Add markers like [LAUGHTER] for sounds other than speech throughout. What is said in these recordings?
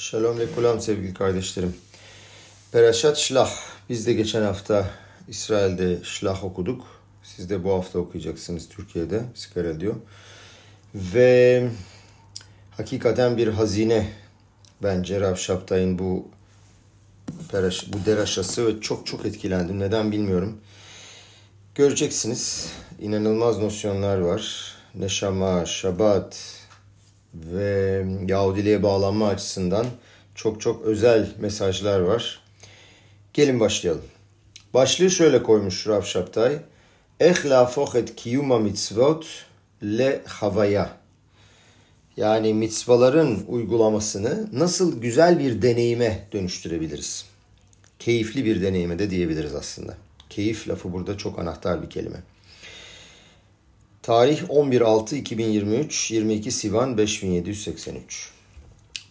Shalom ve kulam sevgili kardeşlerim. Perashat Şlah. Biz de geçen hafta İsrail'de Şlah okuduk. Siz de bu hafta okuyacaksınız Türkiye'de. Sikara diyor. Ve hakikaten bir hazine bence Rav Şaptay'ın bu peraş, bu deraşası ve çok çok etkilendim. Neden bilmiyorum. Göreceksiniz. İnanılmaz nosyonlar var. Neşama, Şabat, ve Yahudiliğe bağlanma açısından çok çok özel mesajlar var. Gelin başlayalım. Başlığı şöyle koymuş Rav Şaptay. Eh la et kiyuma mitzvot le havaya. Yani mitzvaların uygulamasını nasıl güzel bir deneyime dönüştürebiliriz? Keyifli bir deneyime de diyebiliriz aslında. Keyif lafı burada çok anahtar bir kelime. Tarih 11.6.2023, 22 Sivan 5783.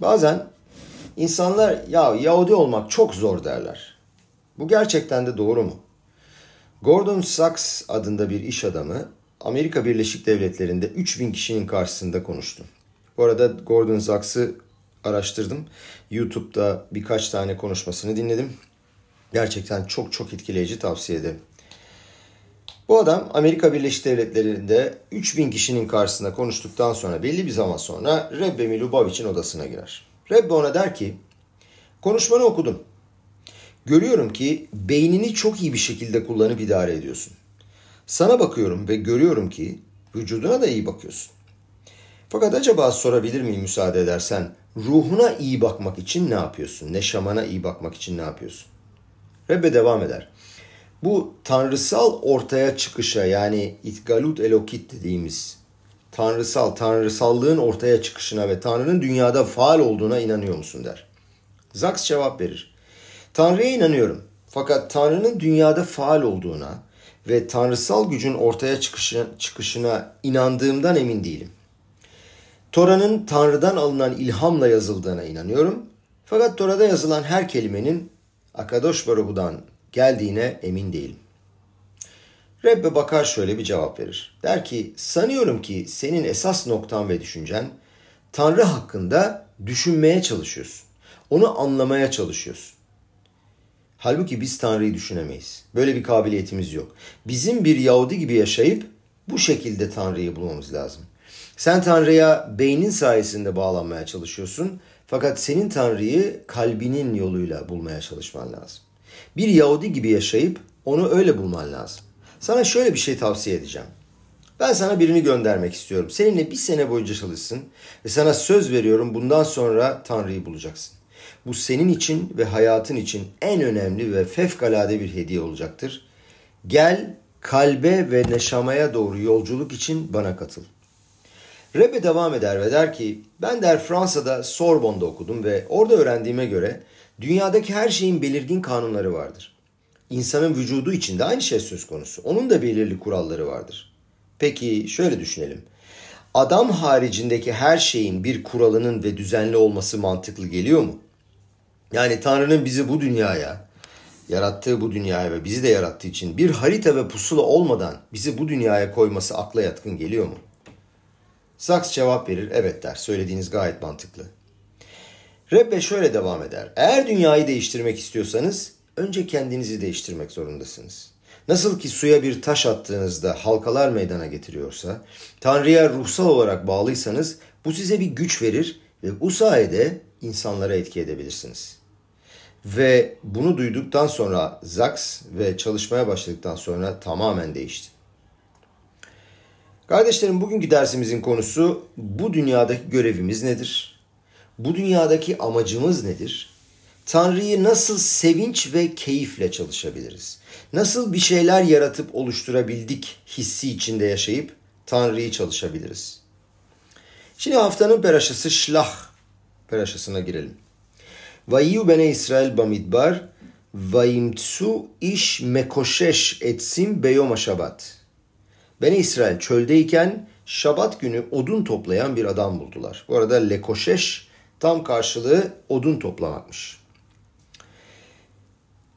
Bazen insanlar ya Yahudi olmak çok zor derler. Bu gerçekten de doğru mu? Gordon Sachs adında bir iş adamı Amerika Birleşik Devletleri'nde 3000 kişinin karşısında konuştu. Bu arada Gordon Sachs'ı araştırdım. YouTube'da birkaç tane konuşmasını dinledim. Gerçekten çok çok etkileyici tavsiye ederim. Bu adam Amerika Birleşik Devletleri'nde 3000 kişinin karşısında konuştuktan sonra belli bir zaman sonra Rebbe Milubovich'in odasına girer. Rebbe ona der ki konuşmanı okudum. Görüyorum ki beynini çok iyi bir şekilde kullanıp idare ediyorsun. Sana bakıyorum ve görüyorum ki vücuduna da iyi bakıyorsun. Fakat acaba sorabilir miyim müsaade edersen ruhuna iyi bakmak için ne yapıyorsun? Neşamana iyi bakmak için ne yapıyorsun? Rebbe devam eder bu tanrısal ortaya çıkışa yani itgalut elokit dediğimiz tanrısal, tanrısallığın ortaya çıkışına ve Tanrı'nın dünyada faal olduğuna inanıyor musun der. Zaks cevap verir. Tanrı'ya inanıyorum. Fakat Tanrı'nın dünyada faal olduğuna ve tanrısal gücün ortaya çıkışına, çıkışına inandığımdan emin değilim. Tora'nın Tanrı'dan alınan ilhamla yazıldığına inanıyorum. Fakat Tora'da yazılan her kelimenin Akadosh Baruhu'dan geldiğine emin değilim. Rebbe bakar şöyle bir cevap verir. Der ki sanıyorum ki senin esas noktan ve düşüncen Tanrı hakkında düşünmeye çalışıyorsun. Onu anlamaya çalışıyorsun. Halbuki biz Tanrı'yı düşünemeyiz. Böyle bir kabiliyetimiz yok. Bizim bir Yahudi gibi yaşayıp bu şekilde Tanrı'yı bulmamız lazım. Sen Tanrı'ya beynin sayesinde bağlanmaya çalışıyorsun. Fakat senin Tanrı'yı kalbinin yoluyla bulmaya çalışman lazım. Bir Yahudi gibi yaşayıp onu öyle bulman lazım. Sana şöyle bir şey tavsiye edeceğim. Ben sana birini göndermek istiyorum. Seninle bir sene boyunca çalışsın ve sana söz veriyorum bundan sonra Tanrı'yı bulacaksın. Bu senin için ve hayatın için en önemli ve fevkalade bir hediye olacaktır. Gel kalbe ve neşamaya doğru yolculuk için bana katıl. Rebe devam eder ve der ki ben der Fransa'da Sorbonne'da okudum ve orada öğrendiğime göre Dünyadaki her şeyin belirgin kanunları vardır. İnsanın vücudu için de aynı şey söz konusu. Onun da belirli kuralları vardır. Peki şöyle düşünelim. Adam haricindeki her şeyin bir kuralının ve düzenli olması mantıklı geliyor mu? Yani Tanrı'nın bizi bu dünyaya, yarattığı bu dünyaya ve bizi de yarattığı için bir harita ve pusula olmadan bizi bu dünyaya koyması akla yatkın geliyor mu? Saks cevap verir, evet der. Söylediğiniz gayet mantıklı. Rebbe şöyle devam eder. Eğer dünyayı değiştirmek istiyorsanız önce kendinizi değiştirmek zorundasınız. Nasıl ki suya bir taş attığınızda halkalar meydana getiriyorsa, Tanrı'ya ruhsal olarak bağlıysanız bu size bir güç verir ve bu sayede insanlara etki edebilirsiniz. Ve bunu duyduktan sonra Zaks ve çalışmaya başladıktan sonra tamamen değişti. Kardeşlerim bugünkü dersimizin konusu bu dünyadaki görevimiz nedir? Bu dünyadaki amacımız nedir? Tanrı'yı nasıl sevinç ve keyifle çalışabiliriz? Nasıl bir şeyler yaratıp oluşturabildik hissi içinde yaşayıp Tanrı'yı çalışabiliriz? Şimdi haftanın peraşası Şlah peraşasına girelim. Vayu bene İsrail bamidbar vayimtsu iş mekoşeş etsim beyoma şabat. Bene İsrail çöldeyken şabat günü odun toplayan bir adam buldular. Bu arada lekoşeş Tam karşılığı odun toplamakmış.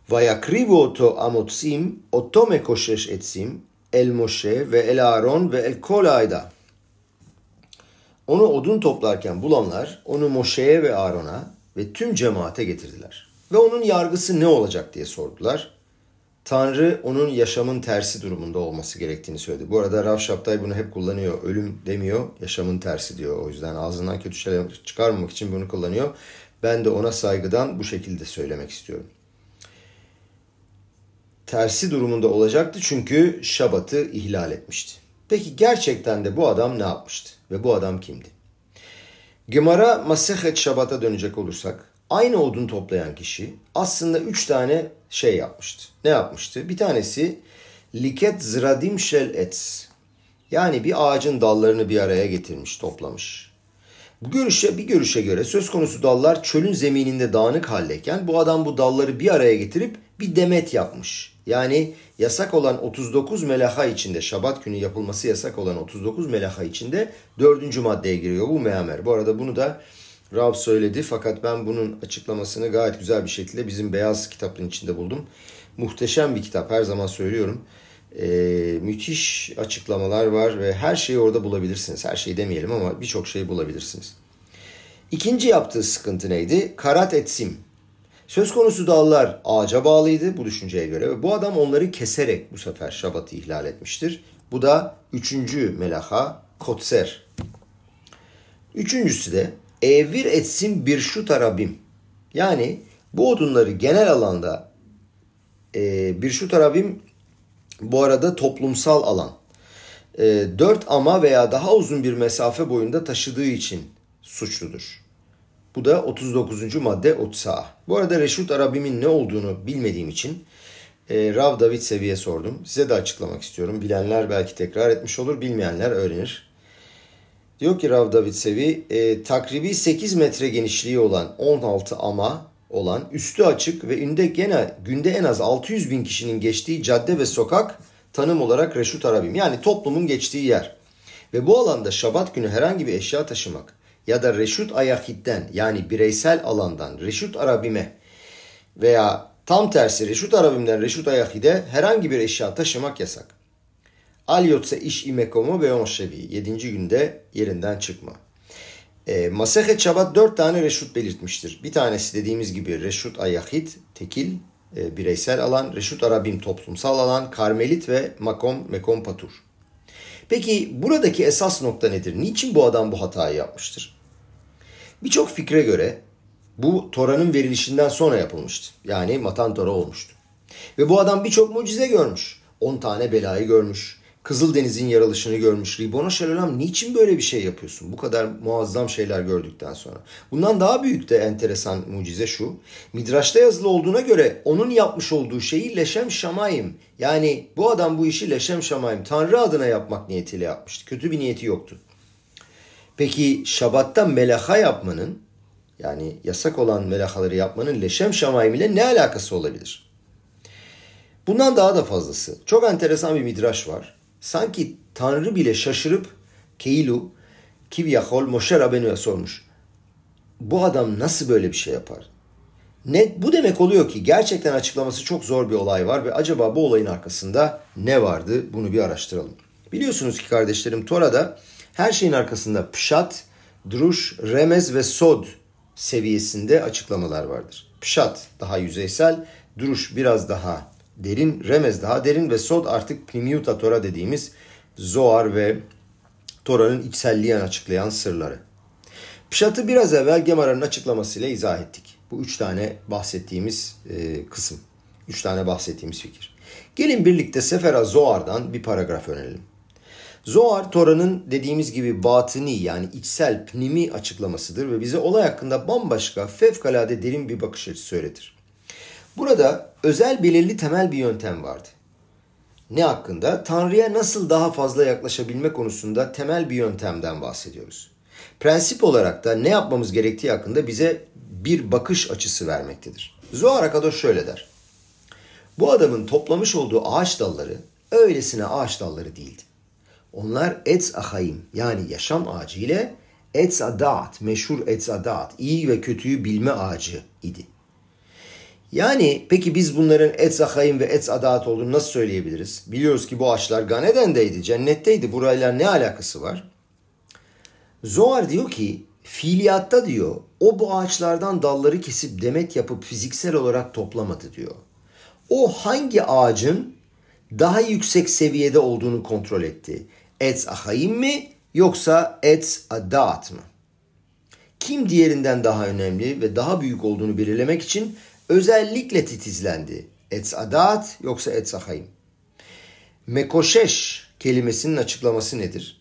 Vayakrivu oto amotsim otome koşeş etsim el Moshe ve el Aaron ve el kol Onu odun toplarken bulanlar onu Moşe'ye ve Aaron'a ve tüm cemaate getirdiler. Ve onun yargısı ne olacak diye sordular. Tanrı onun yaşamın tersi durumunda olması gerektiğini söyledi. Bu arada Rav Şaptay bunu hep kullanıyor. Ölüm demiyor, yaşamın tersi diyor. O yüzden ağzından kötü şeyler çıkarmamak için bunu kullanıyor. Ben de ona saygıdan bu şekilde söylemek istiyorum. Tersi durumunda olacaktı çünkü Şabat'ı ihlal etmişti. Peki gerçekten de bu adam ne yapmıştı? Ve bu adam kimdi? Gemara Masehet Şabat'a dönecek olursak aynı odun toplayan kişi aslında üç tane şey yapmıştı. Ne yapmıştı? Bir tanesi liket zradim shel etz. Yani bir ağacın dallarını bir araya getirmiş, toplamış. Bu görüşe bir görüşe göre söz konusu dallar çölün zemininde dağınık haldeyken bu adam bu dalları bir araya getirip bir demet yapmış. Yani yasak olan 39 melaha içinde Şabat günü yapılması yasak olan 39 melaha içinde dördüncü maddeye giriyor bu meamer. Bu arada bunu da Rav söyledi fakat ben bunun açıklamasını gayet güzel bir şekilde bizim beyaz kitabın içinde buldum. Muhteşem bir kitap her zaman söylüyorum. Ee, müthiş açıklamalar var ve her şeyi orada bulabilirsiniz. Her şeyi demeyelim ama birçok şeyi bulabilirsiniz. İkinci yaptığı sıkıntı neydi? Karat etsim. Söz konusu dallar ağaca bağlıydı bu düşünceye göre ve bu adam onları keserek bu sefer Şabat'ı ihlal etmiştir. Bu da üçüncü melaha kotser. Üçüncüsü de evir etsin bir şu tarabim. Yani bu odunları genel alanda e, bir şu tarabim bu arada toplumsal alan. E, dört ama veya daha uzun bir mesafe boyunda taşıdığı için suçludur. Bu da 39. madde otsa. Bu arada Reşut Arabim'in ne olduğunu bilmediğim için e, Rav David Seviye sordum. Size de açıklamak istiyorum. Bilenler belki tekrar etmiş olur, bilmeyenler öğrenir. Diyor ki Rav David Sevi, e, takribi 8 metre genişliği olan 16 ama olan üstü açık ve günde gene günde en az 600 bin kişinin geçtiği cadde ve sokak tanım olarak Reşut Arabim. Yani toplumun geçtiği yer. Ve bu alanda Şabat günü herhangi bir eşya taşımak ya da Reşut Ayahid'den yani bireysel alandan Reşut Arabime veya tam tersi Reşut Arabim'den Reşut Ayahid'e herhangi bir eşya taşımak yasak. Al yotse iş imekomu ve yomşevi. Yedinci günde yerinden çıkma. E, Masehet Şabat dört tane reşut belirtmiştir. Bir tanesi dediğimiz gibi reşut ayahid, tekil, e, bireysel alan, reşut arabim toplumsal alan, karmelit ve makom, mekom patur. Peki buradaki esas nokta nedir? Niçin bu adam bu hatayı yapmıştır? Birçok fikre göre bu Tora'nın verilişinden sonra yapılmıştı. Yani Matan Tora olmuştu. Ve bu adam birçok mucize görmüş. 10 tane belayı görmüş. Kızıldeniz'in yaralışını görmüş. Ribona Şalalam niçin böyle bir şey yapıyorsun? Bu kadar muazzam şeyler gördükten sonra. Bundan daha büyük de enteresan mucize şu. Midraş'ta yazılı olduğuna göre onun yapmış olduğu şeyi Leşem Şamayim. Yani bu adam bu işi Leşem Şamayim. Tanrı adına yapmak niyetiyle yapmıştı. Kötü bir niyeti yoktu. Peki Şabat'ta melaha yapmanın yani yasak olan melahaları yapmanın Leşem Şamayim ile ne alakası olabilir? Bundan daha da fazlası. Çok enteresan bir midraş var sanki Tanrı bile şaşırıp Keilu Kivyahol Moshe Rabenu'ya sormuş. Bu adam nasıl böyle bir şey yapar? Ne, bu demek oluyor ki gerçekten açıklaması çok zor bir olay var ve acaba bu olayın arkasında ne vardı? Bunu bir araştıralım. Biliyorsunuz ki kardeşlerim Tora'da her şeyin arkasında pşat, druş, remez ve sod seviyesinde açıklamalar vardır. Pşat daha yüzeysel, druş biraz daha derin, remez daha derin ve sod artık Pnimiuta Tora dediğimiz Zoar ve Tora'nın içselliğini açıklayan sırları. Pşat'ı biraz evvel Gemara'nın açıklamasıyla izah ettik. Bu üç tane bahsettiğimiz e, kısım. Üç tane bahsettiğimiz fikir. Gelin birlikte Sefera Zoar'dan bir paragraf önerelim. Zoar Tora'nın dediğimiz gibi batını yani içsel pnimi açıklamasıdır ve bize olay hakkında bambaşka fevkalade derin bir bakış açısı öğretir. Burada özel belirli temel bir yöntem vardı. Ne hakkında? Tanrı'ya nasıl daha fazla yaklaşabilme konusunda temel bir yöntemden bahsediyoruz. Prensip olarak da ne yapmamız gerektiği hakkında bize bir bakış açısı vermektedir. Zohar Akadoş şöyle der. Bu adamın toplamış olduğu ağaç dalları öylesine ağaç dalları değildi. Onlar etz ahayim yani yaşam ağacı ile etz adat, meşhur etz adat, iyi ve kötüyü bilme ağacı idi. Yani peki biz bunların etz ahayim ve etz adaat olduğunu nasıl söyleyebiliriz? Biliyoruz ki bu ağaçlar Ganeden'deydi, cennetteydi. Burayla ne alakası var? Zohar diyor ki fiiliyatta diyor o bu ağaçlardan dalları kesip demet yapıp fiziksel olarak toplamadı diyor. O hangi ağacın daha yüksek seviyede olduğunu kontrol etti. Etz ahayim mi yoksa etz adat mı? Kim diğerinden daha önemli ve daha büyük olduğunu belirlemek için özellikle titizlendi. Etz adat yoksa etz ahayim. Mekoşeş kelimesinin açıklaması nedir?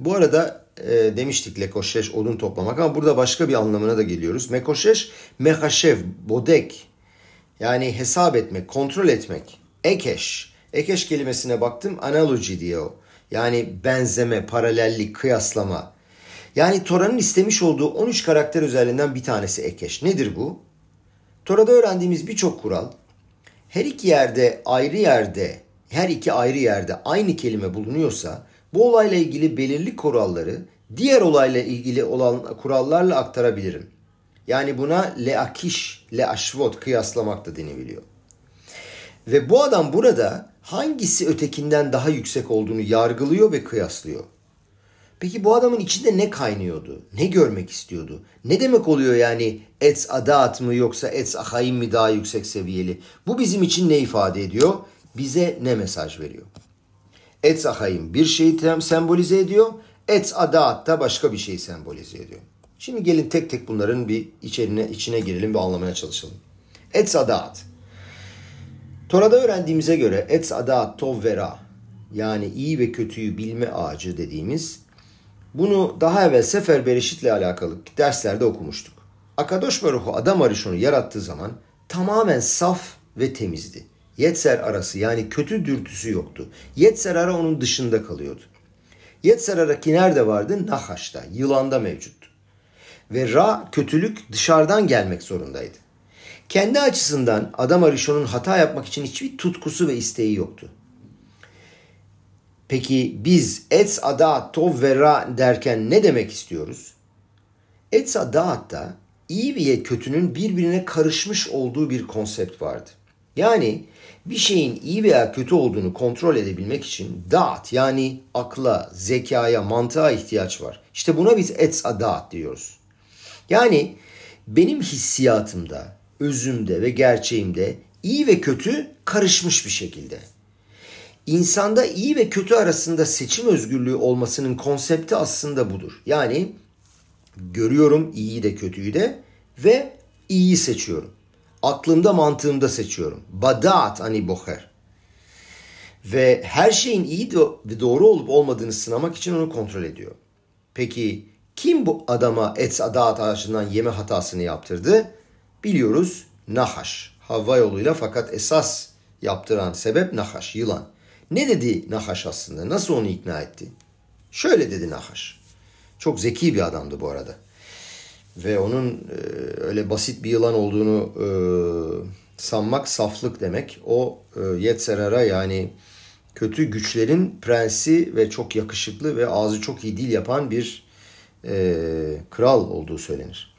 Bu arada e, demiştik lekoşeş odun toplamak ama burada başka bir anlamına da geliyoruz. Mekoşeş mehaşev bodek yani hesap etmek, kontrol etmek. Ekeş. Ekeş kelimesine baktım analoji diyor. Yani benzeme, paralellik, kıyaslama. Yani Tora'nın istemiş olduğu 13 karakter özelliğinden bir tanesi ekeş. Nedir bu? Tora'da öğrendiğimiz birçok kural her iki yerde ayrı yerde, her iki ayrı yerde aynı kelime bulunuyorsa bu olayla ilgili belirli kuralları diğer olayla ilgili olan kurallarla aktarabilirim. Yani buna leakiş, leaşvot kıyaslamak da denebiliyor. Ve bu adam burada hangisi ötekinden daha yüksek olduğunu yargılıyor ve kıyaslıyor. Peki bu adamın içinde ne kaynıyordu? Ne görmek istiyordu? Ne demek oluyor yani ets adat mı yoksa ets ahayim mi daha yüksek seviyeli? Bu bizim için ne ifade ediyor? Bize ne mesaj veriyor? Ets ahayim bir şeyi sembolize ediyor. Ets adat da başka bir şeyi sembolize ediyor. Şimdi gelin tek tek bunların bir içerine, içine girelim ve anlamaya çalışalım. Ets adat. Tora'da öğrendiğimize göre ets adat tov vera yani iyi ve kötüyü bilme ağacı dediğimiz bunu daha evvel Sefer Berişit'le alakalı derslerde okumuştuk. Akadosh Baruhu Adam Arishon'u yarattığı zaman tamamen saf ve temizdi. Yetser arası yani kötü dürtüsü yoktu. Yetser ara onun dışında kalıyordu. Yetser ara nerede vardı? Nahaş'ta, yılanda mevcuttu. Ve Ra kötülük dışarıdan gelmek zorundaydı. Kendi açısından Adam Arishon'un hata yapmak için hiçbir tutkusu ve isteği yoktu. Peki biz ets ada tov ve derken ne demek istiyoruz? Ets da iyi ve kötünün birbirine karışmış olduğu bir konsept vardı. Yani bir şeyin iyi veya kötü olduğunu kontrol edebilmek için da'at yani akla, zekaya, mantığa ihtiyaç var. İşte buna biz ets adat diyoruz. Yani benim hissiyatımda, özümde ve gerçeğimde iyi ve kötü karışmış bir şekilde. İnsanda iyi ve kötü arasında seçim özgürlüğü olmasının konsepti aslında budur. Yani görüyorum iyiyi de kötüyü de ve iyiyi seçiyorum. Aklımda mantığımda seçiyorum. Badat ani boher. Ve her şeyin iyi ve doğru olup olmadığını sınamak için onu kontrol ediyor. Peki kim bu adama et adat ağacından yeme hatasını yaptırdı? Biliyoruz Nahaş. Havva yoluyla fakat esas yaptıran sebep Nahaş, yılan. Ne dedi Nahaş aslında? Nasıl onu ikna etti? Şöyle dedi Nahaş. Çok zeki bir adamdı bu arada. Ve onun e, öyle basit bir yılan olduğunu e, sanmak saflık demek. O e, Yetserara yani kötü güçlerin prensi ve çok yakışıklı ve ağzı çok iyi dil yapan bir e, kral olduğu söylenir.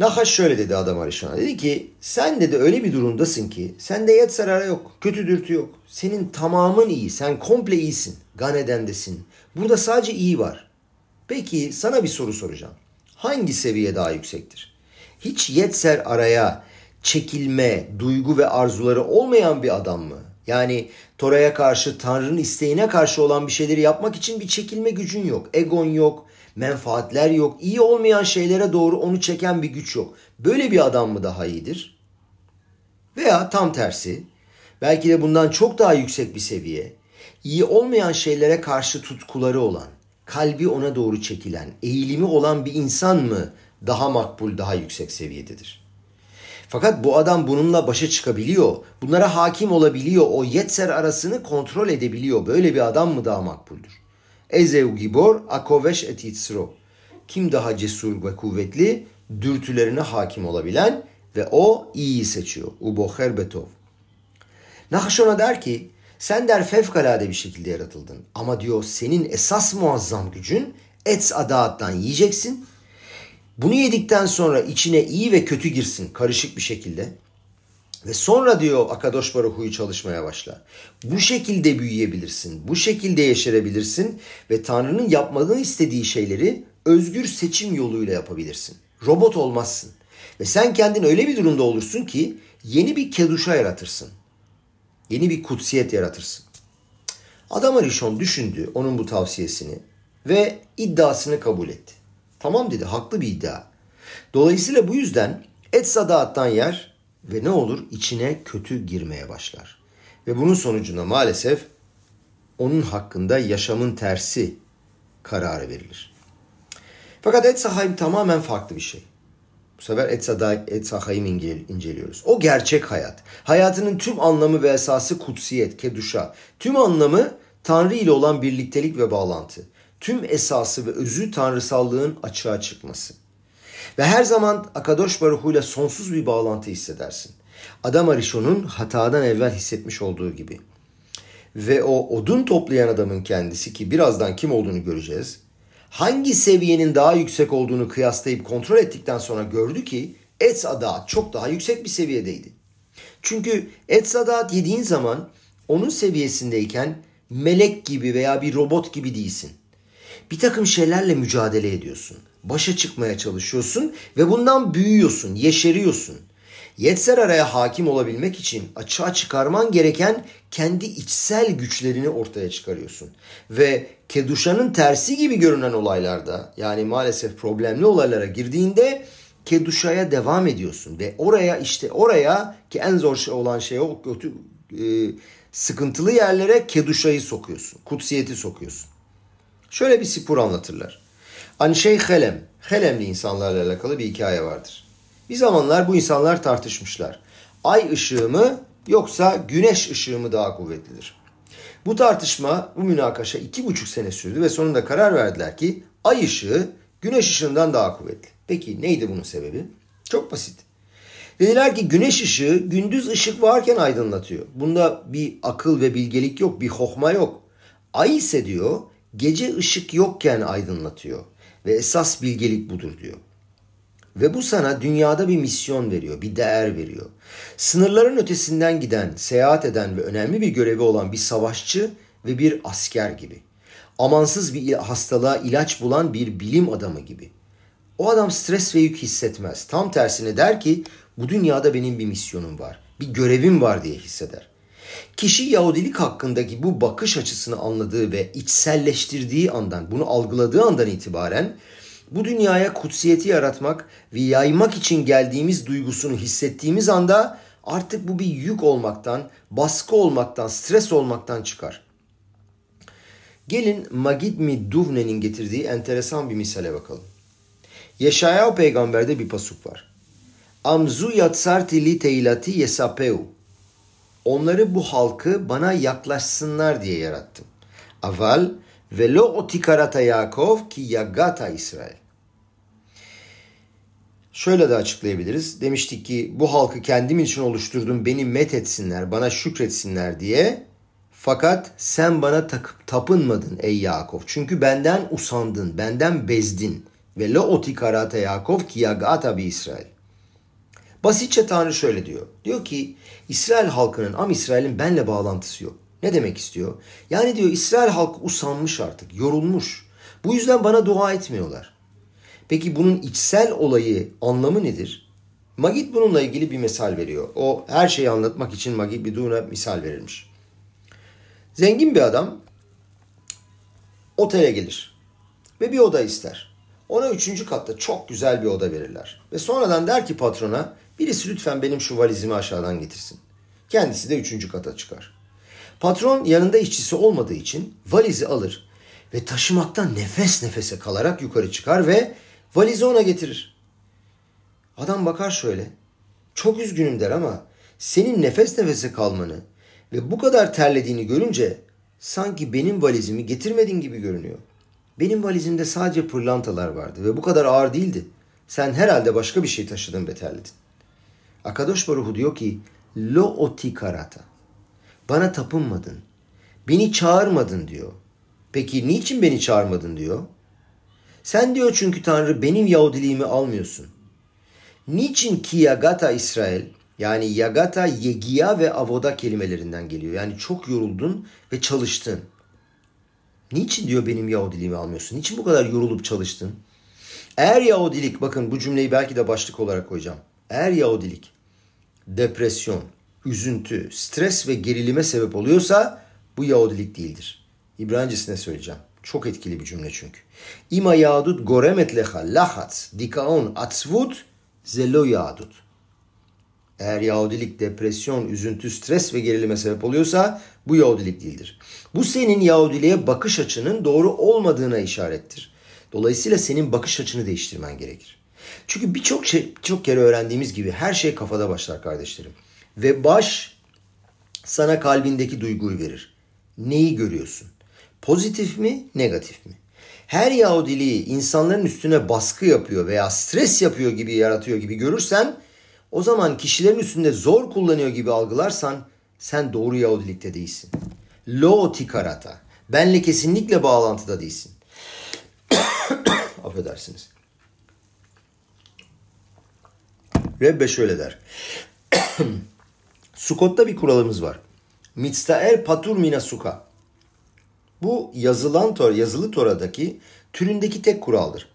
Nahaş şöyle dedi adam Arişan'a. Dedi ki sen dedi öyle bir durumdasın ki sende yet zarara yok. Kötü dürtü yok. Senin tamamın iyi. Sen komple iyisin. Ganedendesin. Burada sadece iyi var. Peki sana bir soru soracağım. Hangi seviye daha yüksektir? Hiç yetser araya çekilme, duygu ve arzuları olmayan bir adam mı? Yani Tora'ya karşı, Tanrı'nın isteğine karşı olan bir şeyleri yapmak için bir çekilme gücün yok. Egon yok, menfaatler yok, iyi olmayan şeylere doğru onu çeken bir güç yok. Böyle bir adam mı daha iyidir? Veya tam tersi, belki de bundan çok daha yüksek bir seviye, iyi olmayan şeylere karşı tutkuları olan, kalbi ona doğru çekilen, eğilimi olan bir insan mı daha makbul, daha yüksek seviyededir? Fakat bu adam bununla başa çıkabiliyor. Bunlara hakim olabiliyor. O yetser arasını kontrol edebiliyor. Böyle bir adam mı daha makbuldür? Ezeu gibor akoveş et yitzro. Kim daha cesur ve kuvvetli, dürtülerine hakim olabilen ve o iyiyi seçiyor. Uboher betov. Nahşon'a der ki sen der fevkalade bir şekilde yaratıldın. Ama diyor senin esas muazzam gücün ets adaattan yiyeceksin. Bunu yedikten sonra içine iyi ve kötü girsin karışık bir şekilde. Ve sonra diyor Akadosh Baruhu'yu çalışmaya başla. Bu şekilde büyüyebilirsin. Bu şekilde yeşerebilirsin. Ve Tanrı'nın yapmadığını istediği şeyleri özgür seçim yoluyla yapabilirsin. Robot olmazsın. Ve sen kendin öyle bir durumda olursun ki yeni bir keduşa yaratırsın. Yeni bir kutsiyet yaratırsın. Adam Arishon düşündü onun bu tavsiyesini ve iddiasını kabul etti. Tamam dedi haklı bir iddia. Dolayısıyla bu yüzden et sadaattan yer ve ne olur içine kötü girmeye başlar. Ve bunun sonucunda maalesef onun hakkında yaşamın tersi kararı verilir. Fakat et sahayim tamamen farklı bir şey. Bu sefer Etzada, Etzahayim inceliyoruz. O gerçek hayat. Hayatının tüm anlamı ve esası kutsiyet, keduşa. Tüm anlamı Tanrı ile olan birliktelik ve bağlantı. Tüm esası ve özü tanrısallığın açığa çıkması. Ve her zaman Akadosh Baruhu ile sonsuz bir bağlantı hissedersin. Adam Arishon'un hatadan evvel hissetmiş olduğu gibi. Ve o odun toplayan adamın kendisi ki birazdan kim olduğunu göreceğiz hangi seviyenin daha yüksek olduğunu kıyaslayıp kontrol ettikten sonra gördü ki Etz Adat çok daha yüksek bir seviyedeydi. Çünkü Etz Adat yediğin zaman onun seviyesindeyken melek gibi veya bir robot gibi değilsin. Bir takım şeylerle mücadele ediyorsun. Başa çıkmaya çalışıyorsun ve bundan büyüyorsun, yeşeriyorsun. Yetser araya hakim olabilmek için açığa çıkarman gereken kendi içsel güçlerini ortaya çıkarıyorsun. Ve Keduşa'nın tersi gibi görünen olaylarda yani maalesef problemli olaylara girdiğinde Keduşa'ya devam ediyorsun. Ve oraya işte oraya ki en zor şey olan şey o kötü e, sıkıntılı yerlere Keduşa'yı sokuyorsun. Kutsiyeti sokuyorsun. Şöyle bir spor anlatırlar. Anşey Helem, Helemli insanlarla alakalı bir hikaye vardır. Bir zamanlar bu insanlar tartışmışlar. Ay ışığı mı yoksa güneş ışığı mı daha kuvvetlidir? Bu tartışma, bu münakaşa iki buçuk sene sürdü ve sonunda karar verdiler ki ay ışığı güneş ışığından daha kuvvetli. Peki neydi bunun sebebi? Çok basit. Dediler ki güneş ışığı gündüz ışık varken aydınlatıyor. Bunda bir akıl ve bilgelik yok, bir hokma yok. Ay ise diyor gece ışık yokken aydınlatıyor ve esas bilgelik budur diyor. Ve bu sana dünyada bir misyon veriyor, bir değer veriyor. Sınırların ötesinden giden, seyahat eden ve önemli bir görevi olan bir savaşçı ve bir asker gibi. Amansız bir hastalığa ilaç bulan bir bilim adamı gibi. O adam stres ve yük hissetmez. Tam tersine der ki bu dünyada benim bir misyonum var, bir görevim var diye hisseder. Kişi Yahudilik hakkındaki bu bakış açısını anladığı ve içselleştirdiği andan, bunu algıladığı andan itibaren bu dünyaya kutsiyeti yaratmak ve yaymak için geldiğimiz duygusunu hissettiğimiz anda artık bu bir yük olmaktan, baskı olmaktan, stres olmaktan çıkar. Gelin Magid Duvne'nin getirdiği enteresan bir misale bakalım. Yeşaya peygamberde bir pasuk var. Amzu yatsarti li teilati yesapeu. Onları bu halkı bana yaklaşsınlar diye yarattım. Aval ve lo otikarata Yakov ki yagata İsrail. Şöyle de açıklayabiliriz. Demiştik ki bu halkı kendim için oluşturdum beni met etsinler, bana şükretsinler diye. Fakat sen bana takıp tapınmadın ey Yakov. Çünkü benden usandın, benden bezdin. Ve lo oti karate Yakov ki yagata bi İsrail. Basitçe Tanrı şöyle diyor. Diyor ki İsrail halkının, Am İsrail'in benle bağlantısı yok. Ne demek istiyor? Yani diyor İsrail halkı usanmış artık, yorulmuş. Bu yüzden bana dua etmiyorlar. Peki bunun içsel olayı, anlamı nedir? Magid bununla ilgili bir misal veriyor. O her şeyi anlatmak için Magid bir Bidun'a misal verilmiş. Zengin bir adam otele gelir ve bir oda ister. Ona üçüncü katta çok güzel bir oda verirler. Ve sonradan der ki patrona birisi lütfen benim şu valizimi aşağıdan getirsin. Kendisi de üçüncü kata çıkar. Patron yanında işçisi olmadığı için valizi alır ve taşımaktan nefes nefese kalarak yukarı çıkar ve Valizi ona getirir. Adam bakar şöyle. Çok üzgünüm der ama senin nefes nefese kalmanı ve bu kadar terlediğini görünce sanki benim valizimi getirmedin gibi görünüyor. Benim valizimde sadece pırlantalar vardı ve bu kadar ağır değildi. Sen herhalde başka bir şey taşıdın ve terledin. Akadosh Baruhu diyor ki Lo oti karata. Bana tapınmadın. Beni çağırmadın diyor. Peki niçin beni çağırmadın diyor. Sen diyor çünkü Tanrı benim Yahudiliğimi almıyorsun. Niçin ki Yagata İsrail yani Yagata Yegiya ve Avoda kelimelerinden geliyor. Yani çok yoruldun ve çalıştın. Niçin diyor benim Yahudiliğimi almıyorsun? Niçin bu kadar yorulup çalıştın? Eğer Yahudilik, bakın bu cümleyi belki de başlık olarak koyacağım. Eğer Yahudilik depresyon, üzüntü, stres ve gerilime sebep oluyorsa bu Yahudilik değildir. İbranicesine söyleyeceğim. Çok etkili bir cümle çünkü. İma yahudut goremet leha lahat dikaon atzvut zello yahudut. Eğer Yahudilik depresyon, üzüntü, stres ve gerilime sebep oluyorsa bu Yahudilik değildir. Bu senin Yahudiliğe bakış açının doğru olmadığına işarettir. Dolayısıyla senin bakış açını değiştirmen gerekir. Çünkü birçok şey, çok kere öğrendiğimiz gibi her şey kafada başlar kardeşlerim. Ve baş sana kalbindeki duyguyu verir. Neyi görüyorsun? Pozitif mi, negatif mi? Her Yahudiliği insanların üstüne baskı yapıyor veya stres yapıyor gibi yaratıyor gibi görürsen o zaman kişilerin üstünde zor kullanıyor gibi algılarsan sen doğru Yahudilikte değilsin. Lo tikarata. Benle kesinlikle bağlantıda değilsin. [COUGHS] Affedersiniz. Rebbe şöyle der. [COUGHS] Sukot'ta bir kuralımız var. Mitstaer patur mina suka. Bu yazılan tor, yazılı Tora'daki türündeki tek kuraldır.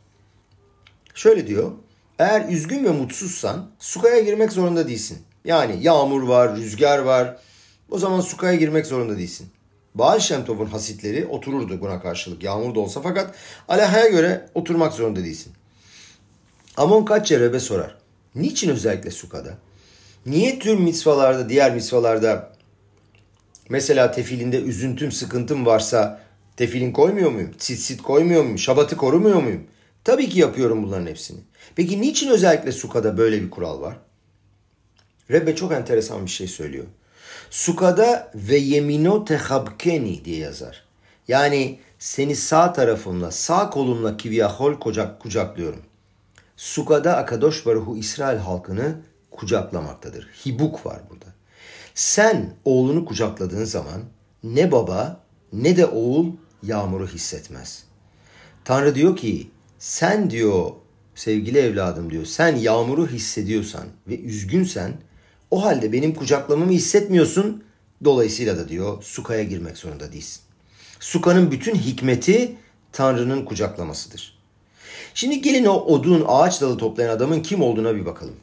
Şöyle diyor. Eğer üzgün ve mutsuzsan sukaya girmek zorunda değilsin. Yani yağmur var, rüzgar var. O zaman sukaya girmek zorunda değilsin. Baal Şemtov'un hasitleri otururdu buna karşılık. Yağmur da olsa fakat alahaya göre oturmak zorunda değilsin. Amon kaç Rebe sorar. Niçin özellikle sukada? Niye tüm misvalarda, diğer misvalarda mesela tefilinde üzüntüm, sıkıntım varsa tefilin koymuyor muyum? Tsitsit koymuyor muyum? Şabatı korumuyor muyum? Tabii ki yapıyorum bunların hepsini. Peki niçin özellikle sukada böyle bir kural var? Rebbe çok enteresan bir şey söylüyor. Sukada ve yemino tehabkeni diye yazar. Yani seni sağ tarafımla, sağ kolumla kiviyahol kucak, kucaklıyorum. Sukada Akadosh Baruhu İsrail halkını kucaklamaktadır. Hibuk var burada. Sen oğlunu kucakladığın zaman ne baba ne de oğul yağmuru hissetmez. Tanrı diyor ki sen diyor sevgili evladım diyor sen yağmuru hissediyorsan ve üzgünsen o halde benim kucaklamamı hissetmiyorsun. Dolayısıyla da diyor sukaya girmek zorunda değilsin. Sukanın bütün hikmeti Tanrı'nın kucaklamasıdır. Şimdi gelin o odun ağaç dalı toplayan adamın kim olduğuna bir bakalım.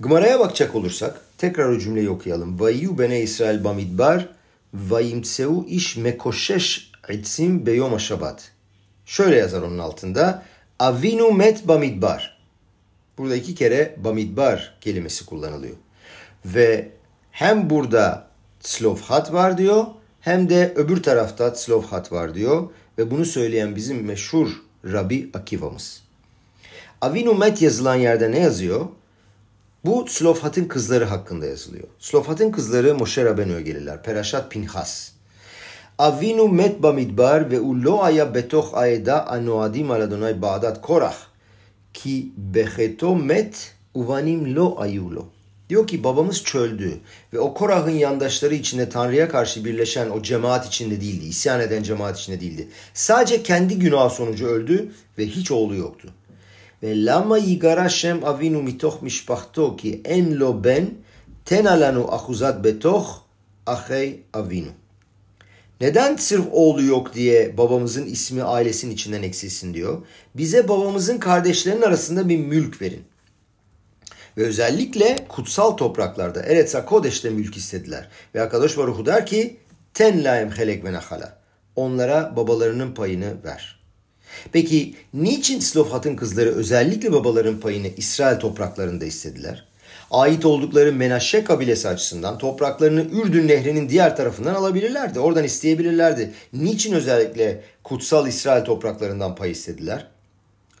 Gmara'ya bakacak olursak tekrar o cümleyi okuyalım. Vayu bene İsrail bamidbar vayimtseu iş mekoşeş etsim beyom şabat. Şöyle yazar onun altında. Avinu met bamidbar. Burada iki kere bamidbar kelimesi kullanılıyor. Ve hem burada Slovhat var diyor hem de öbür tarafta Slovhat var diyor. Ve bunu söyleyen bizim meşhur Rabbi Akiva'mız. Avinu Met yazılan yerde ne yazıyor? Bu Slofhat'ın kızları hakkında yazılıyor. Slofhat'ın kızları Moshe Rabbeinu'ya gelirler. Perashat Pinhas. Avinu met bamidbar ve u lo aya betoch aeda anoadim al Adonai ba'adat korach ki becheto met uvanim lo ayulo. Diyor ki babamız çöldü ve o Korah'ın yandaşları içinde Tanrı'ya karşı birleşen o cemaat içinde değildi. İsyan eden cemaat içinde değildi. Sadece kendi günah sonucu öldü ve hiç oğlu yoktu. Ve lama yigara shem avinu mitoch mishpachto ki en lo ben ten alanu ahuzat betoch ahey avinu. Neden sırf oğlu yok diye babamızın ismi ailesinin içinden eksilsin diyor. Bize babamızın kardeşlerinin arasında bir mülk verin. Ve özellikle kutsal topraklarda Eretz Kodeş'te mülk istediler. Ve Akadosh Baruhu der ki ten laem helek ve nahala. Onlara babalarının payını ver. Peki niçin Slofhat'ın kızları özellikle babaların payını İsrail topraklarında istediler? Ait oldukları Menaşe kabilesi açısından topraklarını Ürdün Nehri'nin diğer tarafından alabilirlerdi. Oradan isteyebilirlerdi. Niçin özellikle kutsal İsrail topraklarından pay istediler?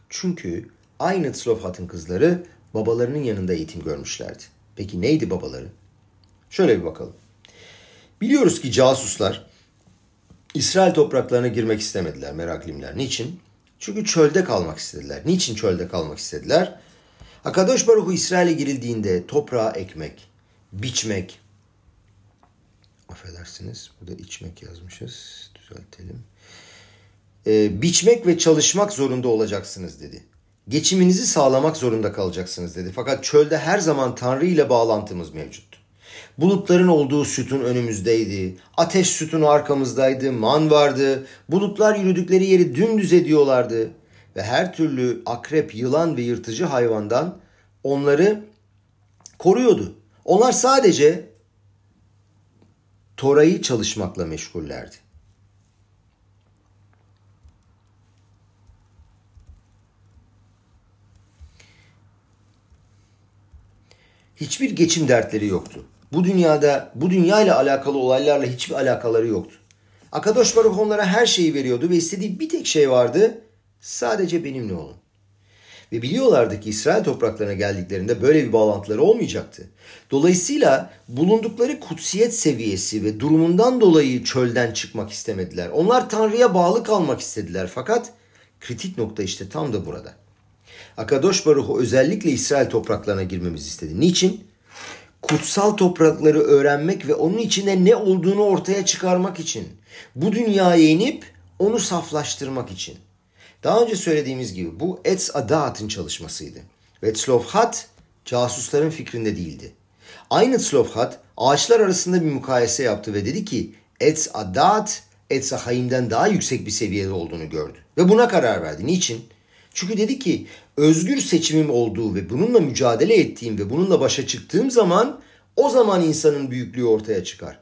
Çünkü aynı Slofhat'ın kızları babalarının yanında eğitim görmüşlerdi. Peki neydi babaları? Şöyle bir bakalım. Biliyoruz ki casuslar İsrail topraklarına girmek istemediler meraklimler. Niçin? Çünkü çölde kalmak istediler. Niçin çölde kalmak istediler? Akadosh Baruhu İsrail'e girildiğinde toprağa ekmek, biçmek, affedersiniz burada içmek yazmışız, düzeltelim. Ee, biçmek ve çalışmak zorunda olacaksınız dedi. Geçiminizi sağlamak zorunda kalacaksınız dedi. Fakat çölde her zaman Tanrı ile bağlantımız mevcut. Bulutların olduğu sütun önümüzdeydi. Ateş sütunu arkamızdaydı. Man vardı. Bulutlar yürüdükleri yeri dümdüz ediyorlardı. ve her türlü akrep, yılan ve yırtıcı hayvandan onları koruyordu. Onlar sadece Tora'yı çalışmakla meşgullerdi. Hiçbir geçim dertleri yoktu. Bu dünyada, bu dünya ile alakalı olaylarla hiçbir alakaları yoktu. Akadosh Baruch onlara her şeyi veriyordu ve istediği bir tek şey vardı. Sadece benimle olun. Ve biliyorlardı ki İsrail topraklarına geldiklerinde böyle bir bağlantıları olmayacaktı. Dolayısıyla bulundukları kutsiyet seviyesi ve durumundan dolayı çölden çıkmak istemediler. Onlar Tanrı'ya bağlı kalmak istediler. Fakat kritik nokta işte tam da burada. Akadosh Baruch özellikle İsrail topraklarına girmemizi istedi. Niçin? Kutsal toprakları öğrenmek ve onun içinde ne olduğunu ortaya çıkarmak için. Bu dünyaya inip onu saflaştırmak için. Daha önce söylediğimiz gibi bu Etz Adat'ın çalışmasıydı. Ve Tzlofhat casusların fikrinde değildi. Aynı Tzlofhat ağaçlar arasında bir mukayese yaptı ve dedi ki Etz Adat Etz Ahayim'den daha yüksek bir seviyede olduğunu gördü. Ve buna karar verdi. Niçin? Çünkü dedi ki özgür seçimim olduğu ve bununla mücadele ettiğim ve bununla başa çıktığım zaman o zaman insanın büyüklüğü ortaya çıkar.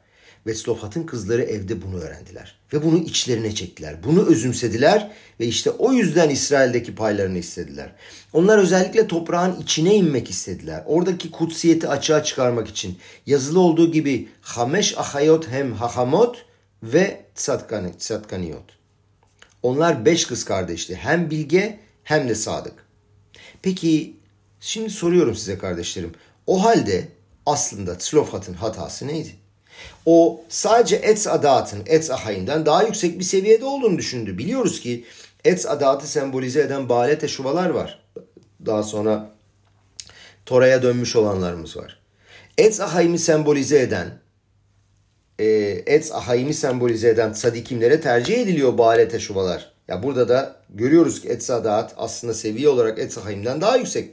Vetzlofhat'ın kızları evde bunu öğrendiler. Ve bunu içlerine çektiler. Bunu özümsediler ve işte o yüzden İsrail'deki paylarını istediler. Onlar özellikle toprağın içine inmek istediler. Oradaki kutsiyeti açığa çıkarmak için. Yazılı olduğu gibi Hamesh Ahayot hem Hahamot ve Tzatkaniyot. Onlar beş kız kardeşti. Hem bilge hem de sadık. Peki şimdi soruyorum size kardeşlerim. O halde aslında Tzlofhat'ın hatası neydi? O sadece Etz Adat'ın Etz Ahay'ından daha yüksek bir seviyede olduğunu düşündü. Biliyoruz ki Etz Adat'ı sembolize eden Bale teşuvalar var. Daha sonra Tora'ya dönmüş olanlarımız var. Etz Ahay'ımı sembolize eden e, Etz Ahay'ımı sembolize eden sadikimlere tercih ediliyor Bale teşuvalar. Ya burada da görüyoruz ki Adat aslında seviye olarak Ahay'ımdan daha yüksek.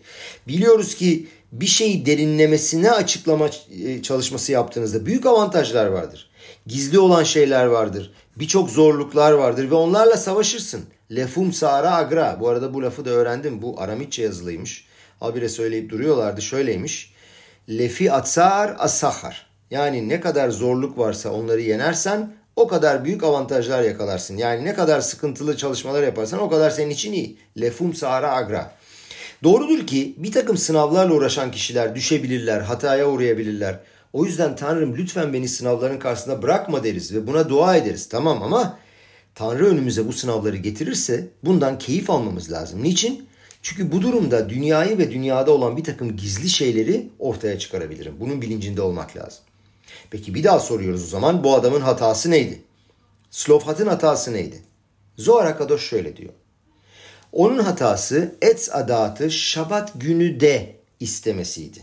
Biliyoruz ki bir şeyi derinlemesine açıklama e, çalışması yaptığınızda büyük avantajlar vardır. Gizli olan şeyler vardır. Birçok zorluklar vardır ve onlarla savaşırsın. Lefum sara agra. Bu arada bu lafı da öğrendim. Bu Aramitçe yazılıymış. Habire söyleyip duruyorlardı. Şöyleymiş. Lefi atsar asahar. Yani ne kadar zorluk varsa onları yenersen o kadar büyük avantajlar yakalarsın. Yani ne kadar sıkıntılı çalışmalar yaparsan o kadar senin için iyi. Lefum sara agra. Doğrudur ki bir takım sınavlarla uğraşan kişiler düşebilirler, hataya uğrayabilirler. O yüzden Tanrım lütfen beni sınavların karşısında bırakma deriz ve buna dua ederiz. Tamam ama Tanrı önümüze bu sınavları getirirse bundan keyif almamız lazım. Niçin? Çünkü bu durumda dünyayı ve dünyada olan bir takım gizli şeyleri ortaya çıkarabilirim. Bunun bilincinde olmak lazım. Peki bir daha soruyoruz o zaman bu adamın hatası neydi? Slofhat'ın hatası neydi? Zohar Akadosh şöyle diyor. Onun hatası Etz adatı Şabat günü de istemesiydi.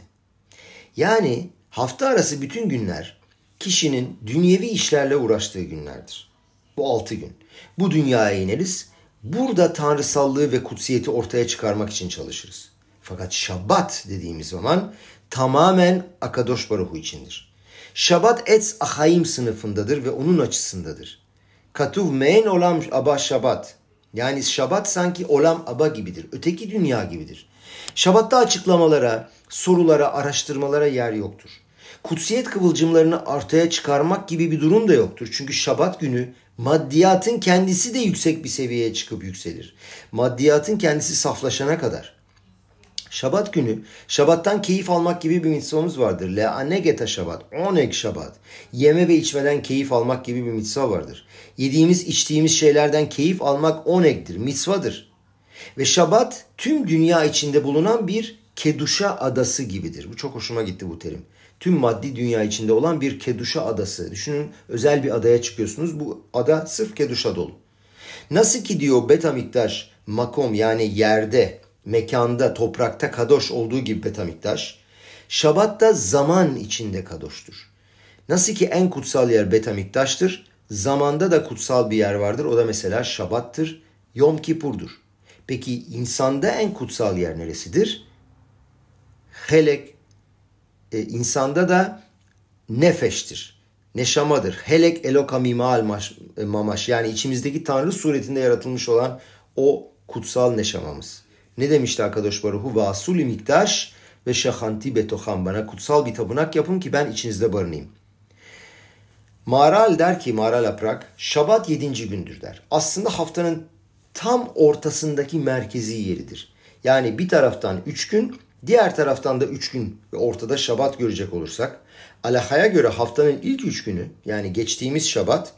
Yani hafta arası bütün günler kişinin dünyevi işlerle uğraştığı günlerdir. Bu altı gün. Bu dünyaya ineriz. Burada tanrısallığı ve kutsiyeti ortaya çıkarmak için çalışırız. Fakat Şabat dediğimiz zaman tamamen Akadosh Baruhu içindir. Şabat Etz Ahayim sınıfındadır ve onun açısındadır. Katuv men olam aba Şabat. Yani Şabat sanki olam aba gibidir. Öteki dünya gibidir. Şabatta açıklamalara, sorulara, araştırmalara yer yoktur. Kutsiyet kıvılcımlarını ortaya çıkarmak gibi bir durum da yoktur. Çünkü Şabat günü maddiyatın kendisi de yüksek bir seviyeye çıkıp yükselir. Maddiyatın kendisi saflaşana kadar. Şabat günü, Şabat'tan keyif almak gibi bir mitzvamız vardır. Le anegeta Şabat, oneg Şabat. Yeme ve içmeden keyif almak gibi bir mitzva vardır. Yediğimiz, içtiğimiz şeylerden keyif almak onegdir, mitzvadır. Ve Şabat tüm dünya içinde bulunan bir Keduşa adası gibidir. Bu çok hoşuma gitti bu terim. Tüm maddi dünya içinde olan bir Keduşa adası. Düşünün özel bir adaya çıkıyorsunuz. Bu ada sırf Keduşa dolu. Nasıl ki diyor Betamiktaş makom yani yerde mekanda, toprakta kadoş olduğu gibi Betamiktaş, Şabat da zaman içinde kadoştur. Nasıl ki en kutsal yer Betamiktaş'tır, zamanda da kutsal bir yer vardır. O da mesela Şabat'tır, Yom Kipur'dur. Peki insanda en kutsal yer neresidir? Helek, e, insanda da nefeştir, neşamadır. Helek elokamimal mamaş yani içimizdeki Tanrı suretinde yaratılmış olan o kutsal neşamamız. Ne demişti Akadosh Baruhu? Vasuli miktaş ve şahanti betoham. Bana kutsal bir tapınak yapın ki ben içinizde barınayım. Maral der ki Maral Aprak, Şabat yedinci gündür der. Aslında haftanın tam ortasındaki merkezi yeridir. Yani bir taraftan üç gün, diğer taraftan da üç gün ve ortada Şabat görecek olursak, Alaha'ya göre haftanın ilk üç günü yani geçtiğimiz Şabat,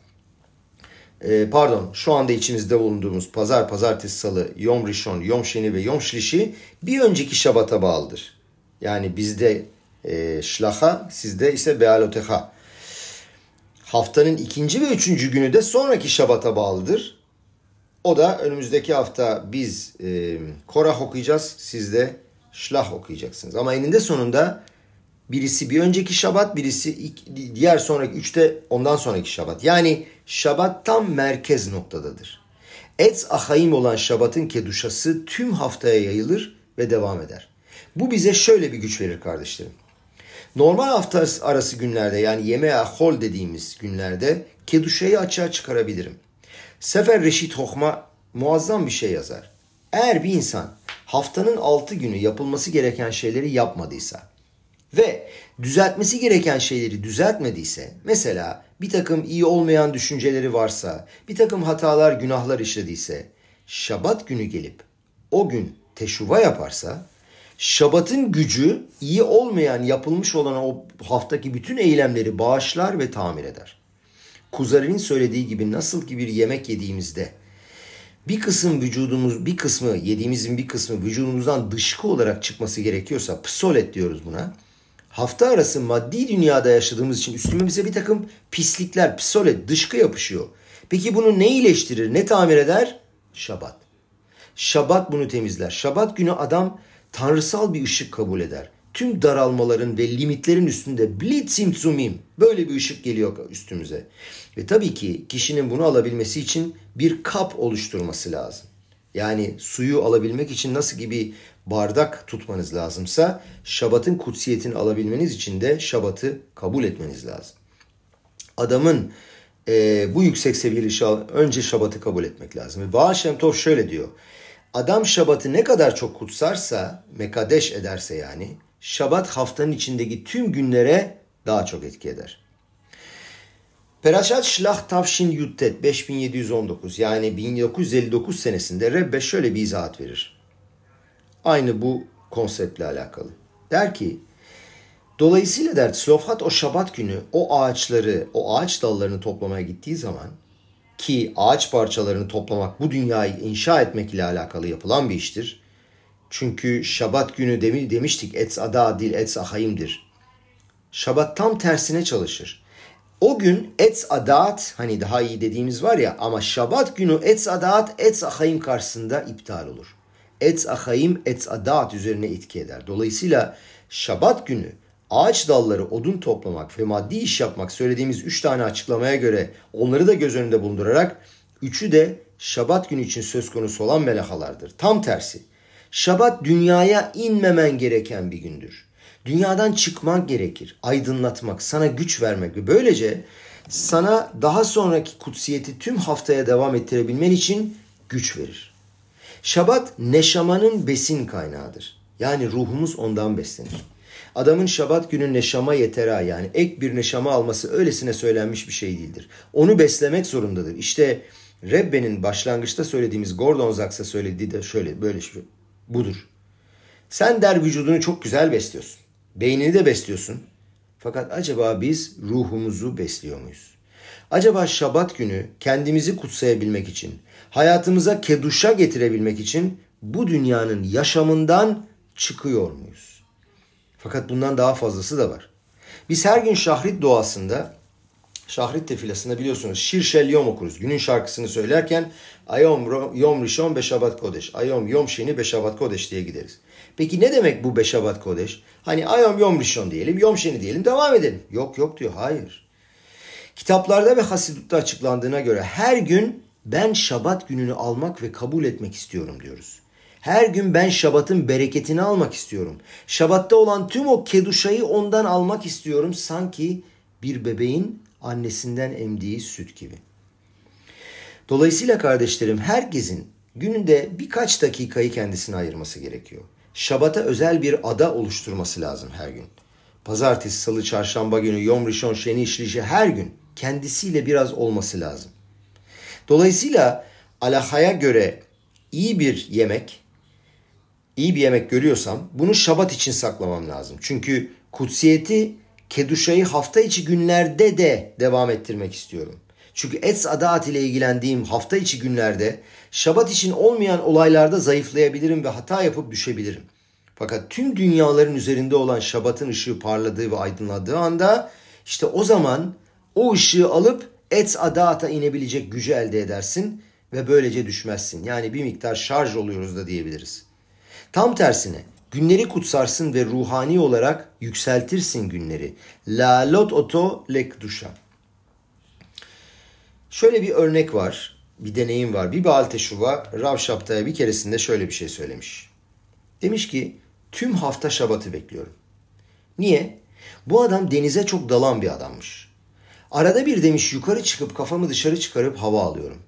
e, pardon şu anda içimizde bulunduğumuz pazar, pazartesi, salı, Yom Rishon, Yom Şeni ve Yom Şlişi bir önceki Şabat'a bağlıdır. Yani bizde e, Şlaha, sizde ise Bealoteha. Haftanın ikinci ve üçüncü günü de sonraki Şabat'a bağlıdır. O da önümüzdeki hafta biz e, Korah okuyacağız. Siz de Şlah okuyacaksınız. Ama eninde sonunda birisi bir önceki Şabat, birisi diğer sonraki üçte ondan sonraki Şabat. Yani Şabat tam merkez noktadadır. Et ahayim olan Şabat'ın keduşası tüm haftaya yayılır ve devam eder. Bu bize şöyle bir güç verir kardeşlerim. Normal hafta arası günlerde yani yemeğe hol dediğimiz günlerde keduşayı açığa çıkarabilirim. Sefer Reşit Hokma muazzam bir şey yazar. Eğer bir insan haftanın altı günü yapılması gereken şeyleri yapmadıysa ve düzeltmesi gereken şeyleri düzeltmediyse, mesela bir takım iyi olmayan düşünceleri varsa, bir takım hatalar, günahlar işlediyse, Şabat günü gelip o gün teşuva yaparsa, Şabat'ın gücü iyi olmayan yapılmış olan o haftaki bütün eylemleri bağışlar ve tamir eder. Kuzari'nin söylediği gibi nasıl ki bir yemek yediğimizde bir kısım vücudumuz, bir kısmı, yediğimizin bir kısmı vücudumuzdan dışkı olarak çıkması gerekiyorsa, psolet diyoruz buna. Hafta arası maddi dünyada yaşadığımız için üstümüze bir takım pislikler, psolet, dışkı yapışıyor. Peki bunu ne iyileştirir, ne tamir eder? Şabat. Şabat bunu temizler. Şabat günü adam tanrısal bir ışık kabul eder. Tüm daralmaların ve limitlerin üstünde blitzim zumim böyle bir ışık geliyor üstümüze. Ve tabii ki kişinin bunu alabilmesi için bir kap oluşturması lazım. Yani suyu alabilmek için nasıl gibi bardak tutmanız lazımsa şabatın kutsiyetini alabilmeniz için de şabatı kabul etmeniz lazım. Adamın e, bu yüksek seviyeli önce şabatı kabul etmek lazım. Baal Shem Tov şöyle diyor. Adam şabatı ne kadar çok kutsarsa, mekadeş ederse yani, şabat haftanın içindeki tüm günlere daha çok etki eder. Perashat Şlah Tavşin Yuttet 5719 yani 1959 senesinde Rebbe şöyle bir izahat verir. Aynı bu konseptle alakalı. Der ki, dolayısıyla der Slofhat o şabat günü o ağaçları, o ağaç dallarını toplamaya gittiği zaman ki ağaç parçalarını toplamak bu dünyayı inşa etmek ile alakalı yapılan bir iştir. Çünkü şabat günü demiştik etz ada dil etz ahayimdir. Şabat tam tersine çalışır. O gün etz adat hani daha iyi dediğimiz var ya ama şabat günü etz adat etz ahayim karşısında iptal olur. Etz ahayim etz adat üzerine etki eder. Dolayısıyla şabat günü ağaç dalları odun toplamak ve maddi iş yapmak söylediğimiz üç tane açıklamaya göre onları da göz önünde bulundurarak üçü de şabat günü için söz konusu olan melahalardır. Tam tersi. Şabat dünyaya inmemen gereken bir gündür. Dünyadan çıkmak gerekir, aydınlatmak, sana güç vermek ve böylece sana daha sonraki kutsiyeti tüm haftaya devam ettirebilmen için güç verir. Şabat neşamanın besin kaynağıdır. Yani ruhumuz ondan beslenir. Adamın şabat günü neşama yetera yani ek bir neşama alması öylesine söylenmiş bir şey değildir. Onu beslemek zorundadır. İşte Rebbe'nin başlangıçta söylediğimiz Gordon Zaks'a söylediği de şöyle böyle şey, budur. Sen der vücudunu çok güzel besliyorsun. Beynini de besliyorsun. Fakat acaba biz ruhumuzu besliyor muyuz? Acaba şabat günü kendimizi kutsayabilmek için, hayatımıza keduşa getirebilmek için bu dünyanın yaşamından çıkıyor muyuz? Fakat bundan daha fazlası da var. Biz her gün şahrit doğasında, şahrit tefilasında biliyorsunuz şir şel yom okuruz. Günün şarkısını söylerken ayom yom rishon beşabat kodeş, ayom yom şeni beşabat kodeş diye gideriz. Peki ne demek bu beşabat kodeş? Hani ayom yom rishon diyelim, yom şeni diyelim, devam edelim. Yok yok diyor, hayır. Kitaplarda ve Hasidut'ta açıklandığına göre her gün ben şabat gününü almak ve kabul etmek istiyorum diyoruz. Her gün ben Şabat'ın bereketini almak istiyorum. Şabat'ta olan tüm o keduşayı ondan almak istiyorum sanki bir bebeğin annesinden emdiği süt gibi. Dolayısıyla kardeşlerim herkesin gününde birkaç dakikayı kendisine ayırması gerekiyor. Şabata özel bir ada oluşturması lazım her gün. Pazartesi, salı, çarşamba günü, yom, rishon, şeni, işlişi her gün kendisiyle biraz olması lazım. Dolayısıyla alahaya göre iyi bir yemek, iyi bir yemek görüyorsam bunu şabat için saklamam lazım. Çünkü kutsiyeti keduşayı hafta içi günlerde de devam ettirmek istiyorum. Çünkü ets adat ile ilgilendiğim hafta içi günlerde şabat için olmayan olaylarda zayıflayabilirim ve hata yapıp düşebilirim. Fakat tüm dünyaların üzerinde olan şabatın ışığı parladığı ve aydınladığı anda işte o zaman o ışığı alıp ets adata inebilecek gücü elde edersin ve böylece düşmezsin. Yani bir miktar şarj oluyoruz da diyebiliriz. Tam tersine günleri kutsarsın ve ruhani olarak yükseltirsin günleri. La lot oto lek duşa. Şöyle bir örnek var, bir deneyim var. Bir Baal Teşuva Rav Şapta'ya bir keresinde şöyle bir şey söylemiş. Demiş ki tüm hafta şabatı bekliyorum. Niye? Bu adam denize çok dalan bir adammış. Arada bir demiş yukarı çıkıp kafamı dışarı çıkarıp hava alıyorum.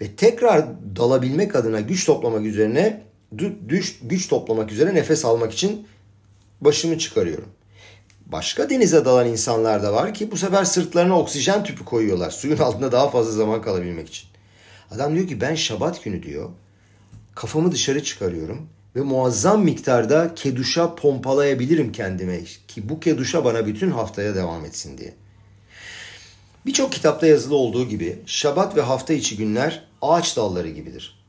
Ve tekrar dalabilmek adına güç toplamak üzerine düş, güç toplamak üzere nefes almak için başımı çıkarıyorum. Başka denize dalan insanlar da var ki bu sefer sırtlarına oksijen tüpü koyuyorlar. Suyun altında daha fazla zaman kalabilmek için. Adam diyor ki ben şabat günü diyor kafamı dışarı çıkarıyorum ve muazzam miktarda keduşa pompalayabilirim kendime ki bu keduşa bana bütün haftaya devam etsin diye. Birçok kitapta yazılı olduğu gibi şabat ve hafta içi günler ağaç dalları gibidir.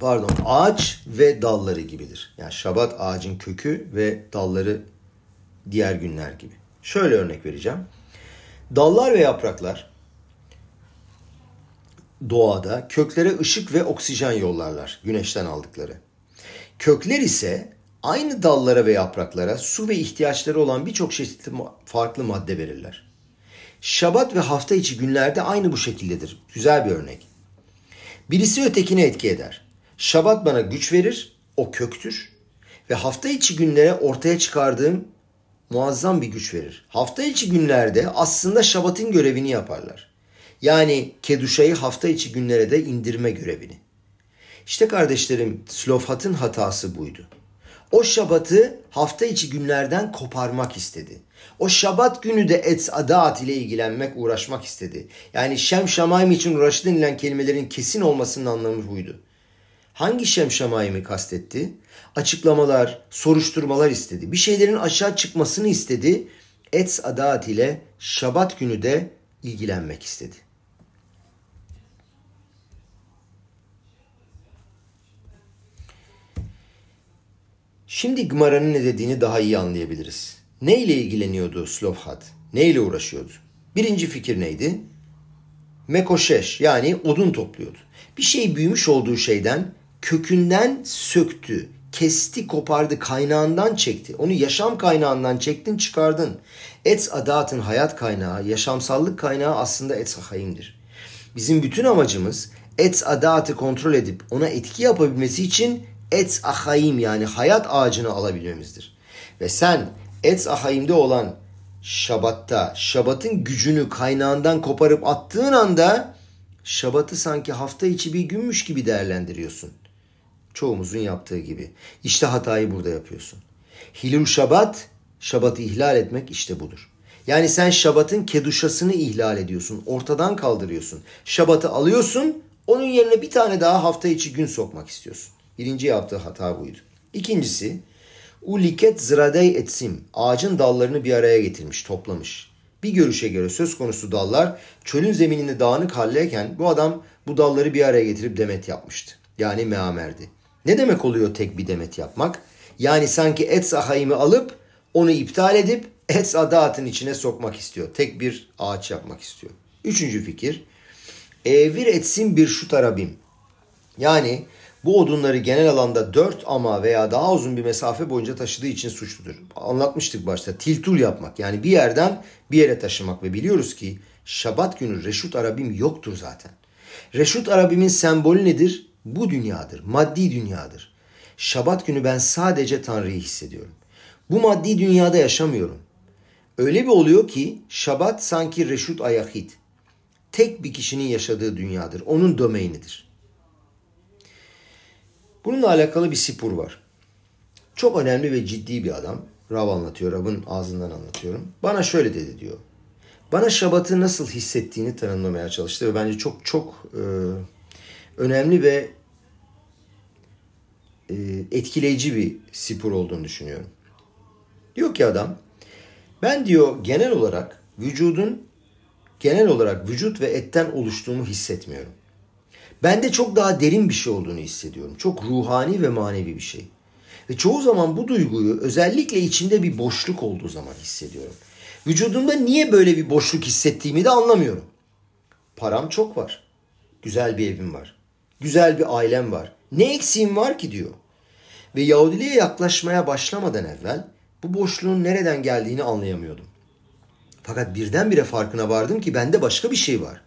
Pardon ağaç ve dalları gibidir. Yani şabat ağacın kökü ve dalları diğer günler gibi. Şöyle örnek vereceğim. Dallar ve yapraklar doğada köklere ışık ve oksijen yollarlar güneşten aldıkları. Kökler ise aynı dallara ve yapraklara su ve ihtiyaçları olan birçok çeşitli farklı madde verirler. Şabat ve hafta içi günlerde aynı bu şekildedir. Güzel bir örnek. Birisi ötekine etki eder. Şabat bana güç verir, o köktür. Ve hafta içi günlere ortaya çıkardığım muazzam bir güç verir. Hafta içi günlerde aslında Şabat'ın görevini yaparlar. Yani Keduşa'yı hafta içi günlere de indirme görevini. İşte kardeşlerim Slofhat'ın hatası buydu. O şabatı hafta içi günlerden koparmak istedi. O şabat günü de et adat ile ilgilenmek, uğraşmak istedi. Yani şem şamayim için uğraşı denilen kelimelerin kesin olmasının anlamı buydu. Hangi şem şamayimi kastetti? Açıklamalar, soruşturmalar istedi. Bir şeylerin aşağı çıkmasını istedi. Et adat ile şabat günü de ilgilenmek istedi. Şimdi Gmara'nın ne dediğini daha iyi anlayabiliriz. Ne ile ilgileniyordu Slovhat? Ne ile uğraşıyordu? Birinci fikir neydi? Mekoşeş yani odun topluyordu. Bir şey büyümüş olduğu şeyden kökünden söktü, kesti, kopardı, kaynağından çekti. Onu yaşam kaynağından çektin, çıkardın. Et adatın hayat kaynağı, yaşamsallık kaynağı aslında et sahayimdir. Bizim bütün amacımız et adatı kontrol edip ona etki yapabilmesi için et ahayim yani hayat ağacını alabilmemizdir. Ve sen et ahayimde olan şabatta, şabatın gücünü kaynağından koparıp attığın anda şabatı sanki hafta içi bir günmüş gibi değerlendiriyorsun. Çoğumuzun yaptığı gibi. İşte hatayı burada yapıyorsun. Hilul şabat, şabatı ihlal etmek işte budur. Yani sen şabatın keduşasını ihlal ediyorsun. Ortadan kaldırıyorsun. Şabatı alıyorsun, onun yerine bir tane daha hafta içi gün sokmak istiyorsun. Birinci yaptığı hata buydu. İkincisi uliket zradey etsim ağacın dallarını bir araya getirmiş, toplamış. Bir görüşe göre söz konusu dallar çölün zemininde dağınık haldeyken bu adam bu dalları bir araya getirip demet yapmıştı. Yani meamerdi. Ne demek oluyor tek bir demet yapmak? Yani sanki et sahayimi alıp onu iptal edip et sadatın içine sokmak istiyor. Tek bir ağaç yapmak istiyor. Üçüncü fikir. Evir etsin bir şu tarabim. Yani bu odunları genel alanda 4 ama veya daha uzun bir mesafe boyunca taşıdığı için suçludur. Anlatmıştık başta. Tiltul yapmak yani bir yerden bir yere taşımak ve biliyoruz ki Şabat günü Reşut Arabim yoktur zaten. Reşut Arabim'in sembolü nedir? Bu dünyadır, maddi dünyadır. Şabat günü ben sadece Tanrı'yı hissediyorum. Bu maddi dünyada yaşamıyorum. Öyle bir oluyor ki Şabat sanki Reşut Ayahit. Tek bir kişinin yaşadığı dünyadır. Onun domainidir. Bununla alakalı bir sipur var. Çok önemli ve ciddi bir adam. Rav anlatıyor, Rav'ın ağzından anlatıyorum. Bana şöyle dedi diyor. Bana Şabat'ı nasıl hissettiğini tanımlamaya çalıştı ve bence çok çok e, önemli ve e, etkileyici bir spor olduğunu düşünüyorum. Diyor ki adam, ben diyor genel olarak vücudun genel olarak vücut ve etten oluştuğunu hissetmiyorum. Bende çok daha derin bir şey olduğunu hissediyorum. Çok ruhani ve manevi bir şey. Ve çoğu zaman bu duyguyu özellikle içinde bir boşluk olduğu zaman hissediyorum. Vücudumda niye böyle bir boşluk hissettiğimi de anlamıyorum. Param çok var. Güzel bir evim var. Güzel bir ailem var. Ne eksiğim var ki diyor. Ve Yahudiliğe yaklaşmaya başlamadan evvel bu boşluğun nereden geldiğini anlayamıyordum. Fakat birdenbire farkına vardım ki bende başka bir şey var.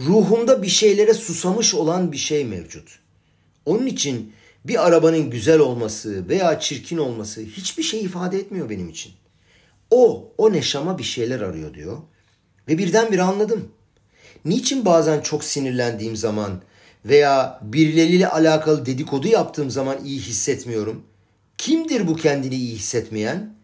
Ruhumda bir şeylere susamış olan bir şey mevcut. Onun için bir arabanın güzel olması veya çirkin olması hiçbir şey ifade etmiyor benim için. O, o neşama bir şeyler arıyor diyor. Ve birdenbire anladım. Niçin bazen çok sinirlendiğim zaman veya birileriyle alakalı dedikodu yaptığım zaman iyi hissetmiyorum? Kimdir bu kendini iyi hissetmeyen?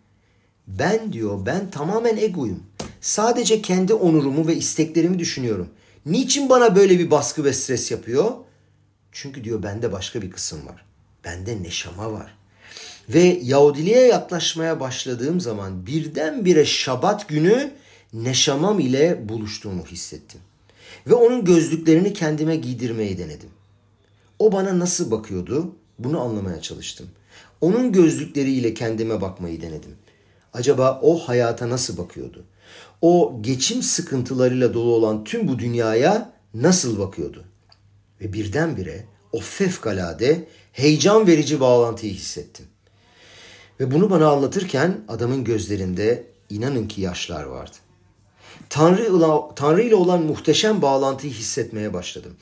Ben diyor, ben tamamen egoyum. Sadece kendi onurumu ve isteklerimi düşünüyorum. Niçin bana böyle bir baskı ve stres yapıyor? Çünkü diyor bende başka bir kısım var. Bende neşama var. Ve Yahudiliğe yaklaşmaya başladığım zaman birdenbire Şabat günü neşamam ile buluştuğumu hissettim. Ve onun gözlüklerini kendime giydirmeyi denedim. O bana nasıl bakıyordu bunu anlamaya çalıştım. Onun gözlükleriyle kendime bakmayı denedim. Acaba o hayata nasıl bakıyordu? O geçim sıkıntılarıyla dolu olan tüm bu dünyaya nasıl bakıyordu? Ve birdenbire o fevkalade heyecan verici bağlantıyı hissettim. Ve bunu bana anlatırken adamın gözlerinde inanın ki yaşlar vardı. Tanrı Tanrı ile olan muhteşem bağlantıyı hissetmeye başladım.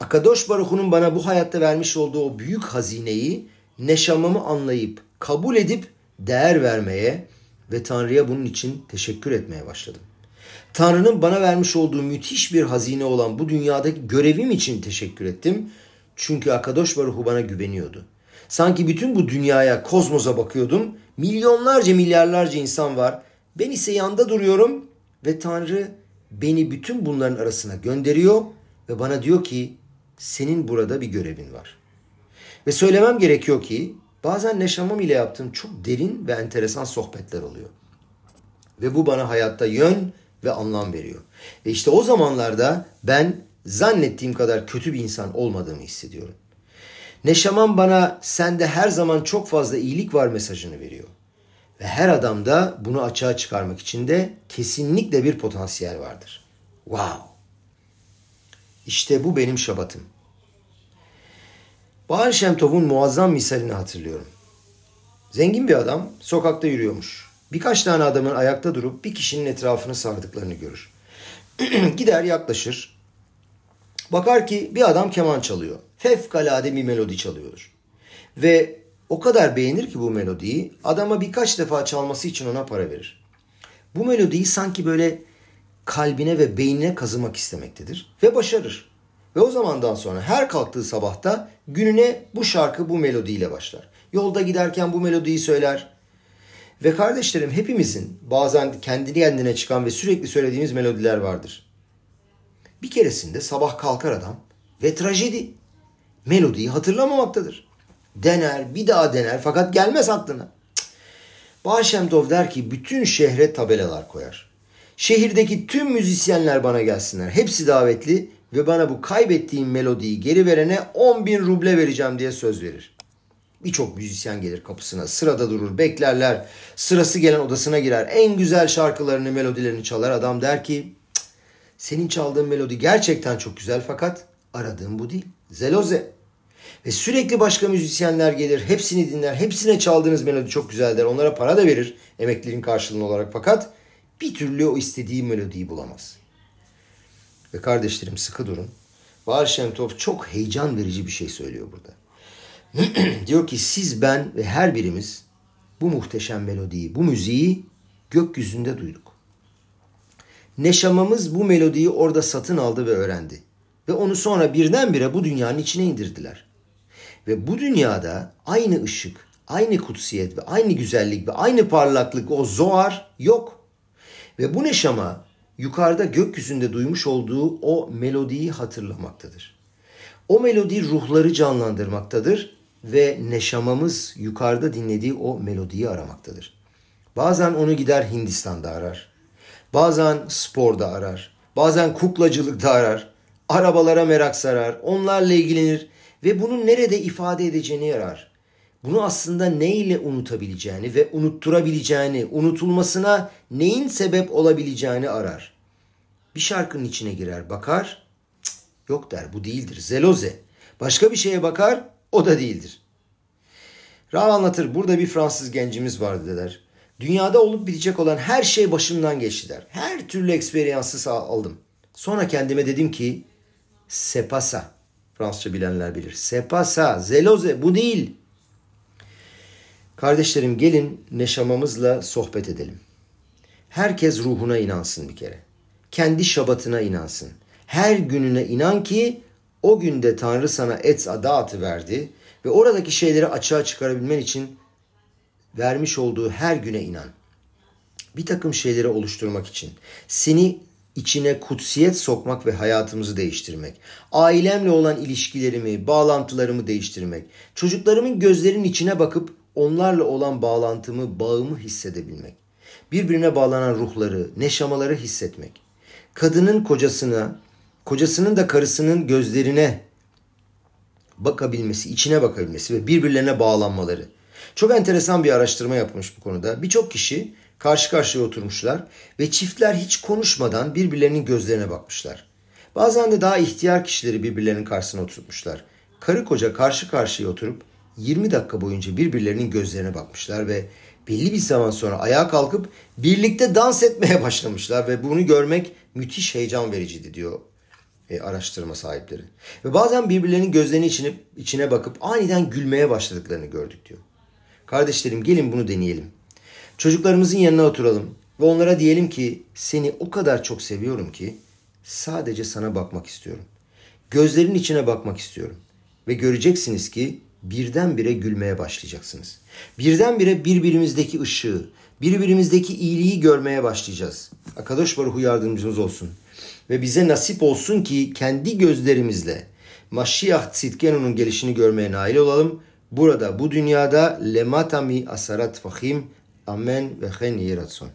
Akadosh Baruch'un bana bu hayatta vermiş olduğu o büyük hazineyi neşamamı anlayıp, kabul edip değer vermeye ve Tanrı'ya bunun için teşekkür etmeye başladım. Tanrı'nın bana vermiş olduğu müthiş bir hazine olan bu dünyadaki görevim için teşekkür ettim. Çünkü Akadosh Baruhu bana güveniyordu. Sanki bütün bu dünyaya, kozmosa bakıyordum. Milyonlarca, milyarlarca insan var. Ben ise yanda duruyorum ve Tanrı beni bütün bunların arasına gönderiyor ve bana diyor ki senin burada bir görevin var. Ve söylemem gerekiyor ki bazen Neşamam ile yaptığım çok derin ve enteresan sohbetler oluyor. Ve bu bana hayatta yön ve anlam veriyor. Ve işte o zamanlarda ben zannettiğim kadar kötü bir insan olmadığımı hissediyorum. Neşaman bana sende her zaman çok fazla iyilik var mesajını veriyor. Ve her adamda bunu açığa çıkarmak için de kesinlikle bir potansiyel vardır. Wow! İşte bu benim şabatım. Baal Şemtov'un muazzam misalini hatırlıyorum. Zengin bir adam sokakta yürüyormuş. Birkaç tane adamın ayakta durup bir kişinin etrafını sardıklarını görür. [CLEARS THROAT] Gider yaklaşır. Bakar ki bir adam keman çalıyor. Fevkalade bir melodi çalıyordur. Ve o kadar beğenir ki bu melodiyi adama birkaç defa çalması için ona para verir. Bu melodiyi sanki böyle kalbine ve beynine kazımak istemektedir ve başarır. Ve o zamandan sonra her kalktığı sabahta gününe bu şarkı bu melodiyle başlar. Yolda giderken bu melodiyi söyler. Ve kardeşlerim hepimizin bazen kendini kendine çıkan ve sürekli söylediğimiz melodiler vardır. Bir keresinde sabah kalkar adam ve trajedi melodiyi hatırlamamaktadır. Dener, bir daha dener fakat gelmez aklına. Bahşemtov der ki bütün şehre tabelalar koyar. Şehirdeki tüm müzisyenler bana gelsinler. Hepsi davetli ve bana bu kaybettiğim melodiyi geri verene 10 bin ruble vereceğim diye söz verir. Birçok müzisyen gelir kapısına. Sırada durur, beklerler. Sırası gelen odasına girer. En güzel şarkılarını, melodilerini çalar. Adam der ki senin çaldığın melodi gerçekten çok güzel fakat aradığım bu değil. Zeloze. Ve sürekli başka müzisyenler gelir. Hepsini dinler. Hepsine çaldığınız melodi çok güzeldir. Onlara para da verir emeklerin karşılığında olarak. Fakat bir türlü o istediği melodiyi bulamaz. Ve kardeşlerim sıkı durun. Baal Şemtov çok heyecan verici bir şey söylüyor burada. [CLEARS THROAT] Diyor ki siz, ben ve her birimiz bu muhteşem melodiyi, bu müziği gökyüzünde duyduk. Neşamamız bu melodiyi orada satın aldı ve öğrendi. Ve onu sonra birdenbire bu dünyanın içine indirdiler. Ve bu dünyada aynı ışık, aynı kutsiyet ve aynı güzellik ve aynı parlaklık o zoar yok. Ve bu neşama yukarıda gökyüzünde duymuş olduğu o melodiyi hatırlamaktadır. O melodi ruhları canlandırmaktadır ve neşamamız yukarıda dinlediği o melodiyi aramaktadır. Bazen onu gider Hindistan'da arar. Bazen sporda arar. Bazen kuklacılıkta arar. Arabalara merak sarar. Onlarla ilgilenir ve bunu nerede ifade edeceğini arar. Bunu aslında neyle unutabileceğini ve unutturabileceğini, unutulmasına neyin sebep olabileceğini arar. Bir şarkının içine girer, bakar, yok der bu değildir, zeloze. Başka bir şeye bakar, o da değildir. Rav anlatır, burada bir Fransız gencimiz vardı der. Dünyada olup bitecek olan her şey başımdan geçti der. Her türlü eksperiyansı aldım. Sonra kendime dedim ki, sepasa. Fransızca bilenler bilir. Sepasa, zeloze bu değil. Kardeşlerim gelin neşamamızla sohbet edelim. Herkes ruhuna inansın bir kere. Kendi şabatına inansın. Her gününe inan ki o günde Tanrı sana et adatı verdi ve oradaki şeyleri açığa çıkarabilmen için vermiş olduğu her güne inan. Bir takım şeyleri oluşturmak için seni içine kutsiyet sokmak ve hayatımızı değiştirmek. Ailemle olan ilişkilerimi, bağlantılarımı değiştirmek. Çocuklarımın gözlerinin içine bakıp onlarla olan bağlantımı, bağımı hissedebilmek. Birbirine bağlanan ruhları, neşamaları hissetmek. Kadının kocasına, kocasının da karısının gözlerine bakabilmesi, içine bakabilmesi ve birbirlerine bağlanmaları. Çok enteresan bir araştırma yapmış bu konuda. Birçok kişi karşı karşıya oturmuşlar ve çiftler hiç konuşmadan birbirlerinin gözlerine bakmışlar. Bazen de daha ihtiyar kişileri birbirlerinin karşısına oturtmuşlar. Karı koca karşı karşıya oturup 20 dakika boyunca birbirlerinin gözlerine bakmışlar ve belli bir zaman sonra ayağa kalkıp birlikte dans etmeye [LAUGHS] başlamışlar ve bunu görmek müthiş heyecan vericiydi diyor e, araştırma sahipleri. Ve bazen birbirlerinin gözlerinin içine, içine bakıp aniden gülmeye başladıklarını gördük diyor. Kardeşlerim gelin bunu deneyelim. Çocuklarımızın yanına oturalım ve onlara diyelim ki seni o kadar çok seviyorum ki sadece sana bakmak istiyorum. Gözlerin içine bakmak istiyorum. Ve göreceksiniz ki birdenbire gülmeye başlayacaksınız. Birdenbire birbirimizdeki ışığı, birbirimizdeki iyiliği görmeye başlayacağız. Akadosh Baruhu yardımcımız olsun. Ve bize nasip olsun ki kendi gözlerimizle Maşiyah Tzidkenu'nun gelişini görmeye nail olalım. Burada bu dünyada lematami asarat fahim amen ve hen yiratson.